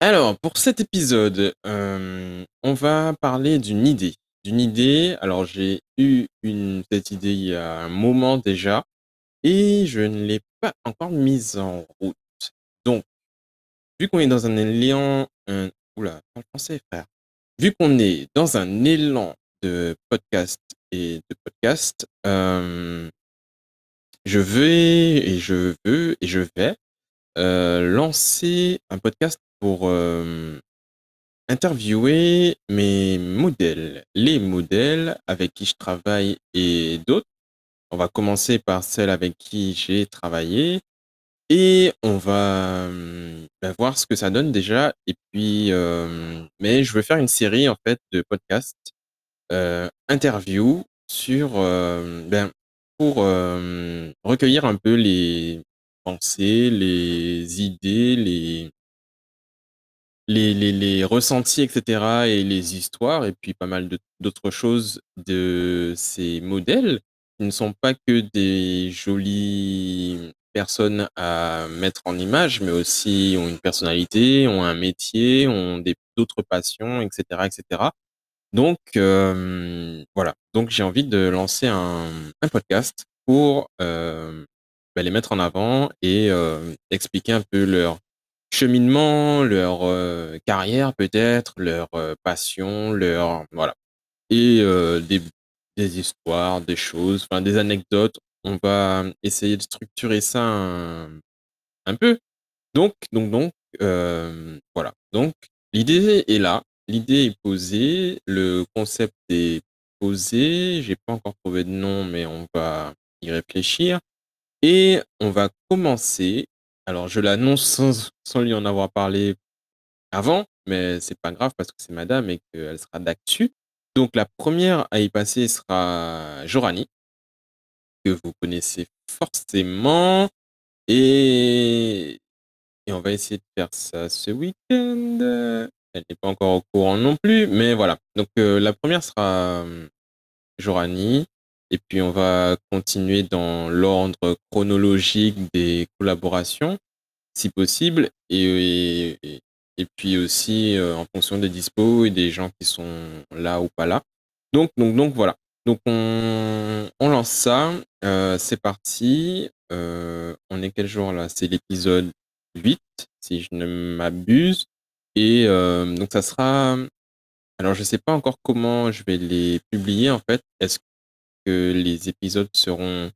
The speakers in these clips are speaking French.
Alors, pour cet épisode, euh, on va parler d'une idée. D'une idée, alors j'ai eu cette idée il y a un moment déjà, et je ne l'ai pas encore mise en route. Donc, vu qu'on est dans un élan, un, oula, français, frère. Vu qu'on est dans un élan de podcast et de podcast, euh, je vais et je veux et je vais euh, lancer un podcast pour euh, interviewer mes modèles, les modèles avec qui je travaille et d'autres. On va commencer par celle avec qui j'ai travaillé et on va hum, bah, voir ce que ça donne déjà. Et puis, euh, mais je veux faire une série en fait de podcasts, euh, interviews sur, euh, ben, pour euh, recueillir un peu les pensées, les idées, les les, les, les ressentis, etc., et les histoires, et puis pas mal d'autres choses de ces modèles qui ne sont pas que des jolies personnes à mettre en image, mais aussi ont une personnalité, ont un métier, ont des d'autres passions, etc., etc. Donc euh, voilà. Donc j'ai envie de lancer un, un podcast pour euh, bah, les mettre en avant et euh, expliquer un peu leur cheminement, leur euh, carrière peut-être, leur euh, passion, leur voilà et des histoires, des choses, enfin des anecdotes. On va essayer de structurer ça un, peu. Donc donc donc voilà. Donc l'idée est là, l'idée est posée, le concept est posé. J'ai pas encore trouvé de nom, mais on va y réfléchir et on va commencer. Alors je l'annonce sans, lui en avoir parlé avant, mais c'est pas grave parce que c'est madame et qu'elle sera d'actu. Donc la première à y passer sera Jorani, que vous connaissez forcément. Et, et on va essayer de faire ça ce week-end. Elle n'est pas encore au courant non plus, mais voilà. Donc euh, la première sera euh, Jorani. Et puis on va continuer dans l'ordre chronologique des collaborations, si possible. Et, et, puis aussi euh, en fonction des dispos et des gens qui sont là ou pas là. Donc, donc, donc voilà. Donc on, on lance ça. Euh, c'est parti. Euh, on est quel jour là? C'est l'épisode 8, si je ne m'abuse. Et donc ça sera... Alors je sais pas encore comment je vais les publier en fait. Est-ce les épisodes seront...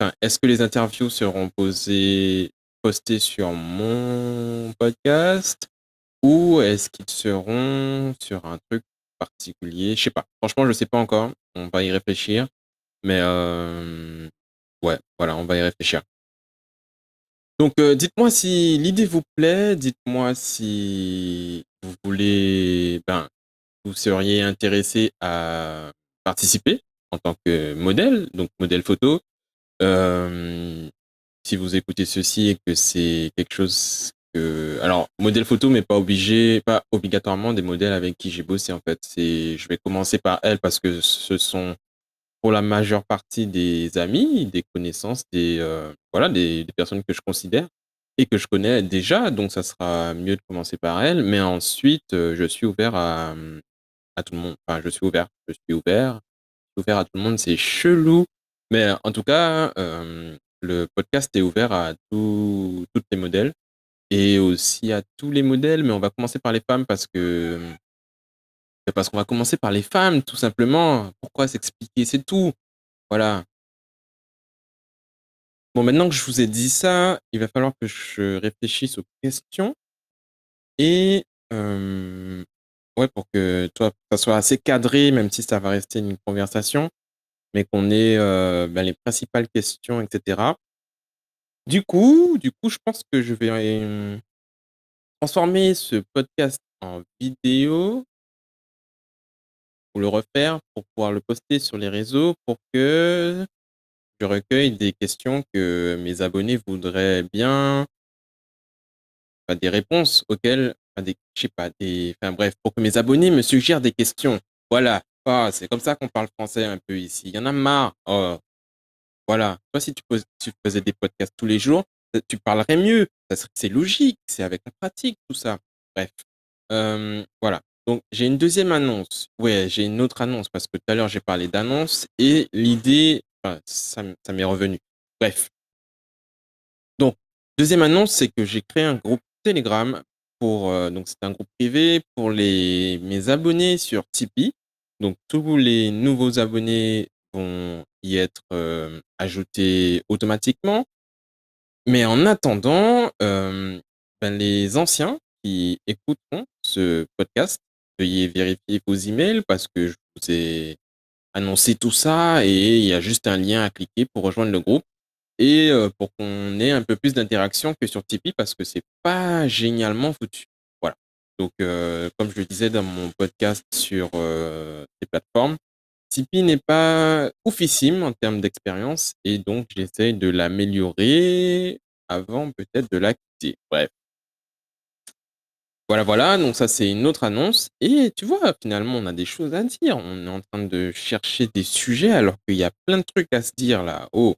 Enfin, est-ce que les interviews seront posées, postées sur mon podcast ou est-ce qu'ils seront sur un truc particulier? Je sais pas. Franchement, je sais pas encore. On va y réfléchir. Mais euh, ouais, voilà, on va y réfléchir. Donc, euh, dites-moi si l'idée vous plaît. Dites-moi si vous voulez, ben, vous seriez intéressé à participer en tant que modèle, donc modèle photo. Euh, si vous écoutez ceci et que c'est quelque chose que, alors modèle photo, mais pas obligé, pas obligatoirement des modèles avec qui j'ai bossé en fait. C'est, je vais commencer par elle parce que ce sont pour la majeure partie des amis, des connaissances, des euh, voilà, des, personnes que je considère et que je connais déjà. Donc ça sera mieux de commencer par elle, mais ensuite euh, je suis ouvert à à tout le monde. Enfin, je suis ouvert, je suis ouvert, ouvert à tout le monde. C'est chelou, mais en tout cas, euh, le podcast est ouvert à tous les modèles et aussi à tous les modèles, mais on va commencer par les femmes parce que parce qu'on va commencer par les femmes, tout simplement. Pourquoi s'expliquer, c'est tout. Voilà. Bon, maintenant que je vous ai dit ça, il va falloir que je réfléchisse aux questions et euh, ouais, pour que toi, ça soit assez cadré, même si ça va rester une conversation, mais qu'on ait ben, les principales questions, etc. Du coup, du coup, je pense que je vais transformer ce podcast en vidéo ou le refaire pour pouvoir le poster sur les réseaux pour que je recueille des questions que mes abonnés voudraient bien, enfin, des réponses auxquelles, enfin, des, je sais pas, des, enfin bref, pour que mes abonnés me suggèrent des questions. Voilà. Ah, c'est comme ça qu'on parle français un peu ici. Il y en a marre. Oh, voilà. Toi, si tu, faisais des podcasts tous les jours, tu parlerais mieux. c'est logique, c'est avec la pratique tout ça. Bref, hem, voilà. Donc j'ai une deuxième annonce. Ouais, j'ai une autre annonce parce que tout à l'heure j'ai parlé d'annonce et l'idée, ça m'est revenu. Bref. Donc, deuxième annonce, c'est que j'ai créé un groupe Telegram pour, heu, donc c'est un groupe privé pour les mes abonnés sur Tipeee. Donc tous les nouveaux abonnés vont y être, hem, ajoutés automatiquement. Mais en attendant, hem, ben, les anciens qui écouteront ce podcast, veuillez vérifier vos emails parce que je vous ai annoncé tout ça et il y a juste un lien à cliquer pour rejoindre le groupe et heu, pour qu'on ait un peu plus d'interaction que sur Tipeee parce que c'est pas génialement foutu. Voilà. Donc heu, comme je le disais dans mon podcast sur, heu, les plateformes, Tipeee n'est pas oufissime en termes d'expérience et donc j'essaye de l'améliorer avant peut-être de la quitter. Bref. Voilà, voilà, donc ça c'est une autre annonce et tu vois, finalement, on a des choses à dire. On est en train de chercher des sujets alors qu'il y a plein de trucs à se dire là. Oh,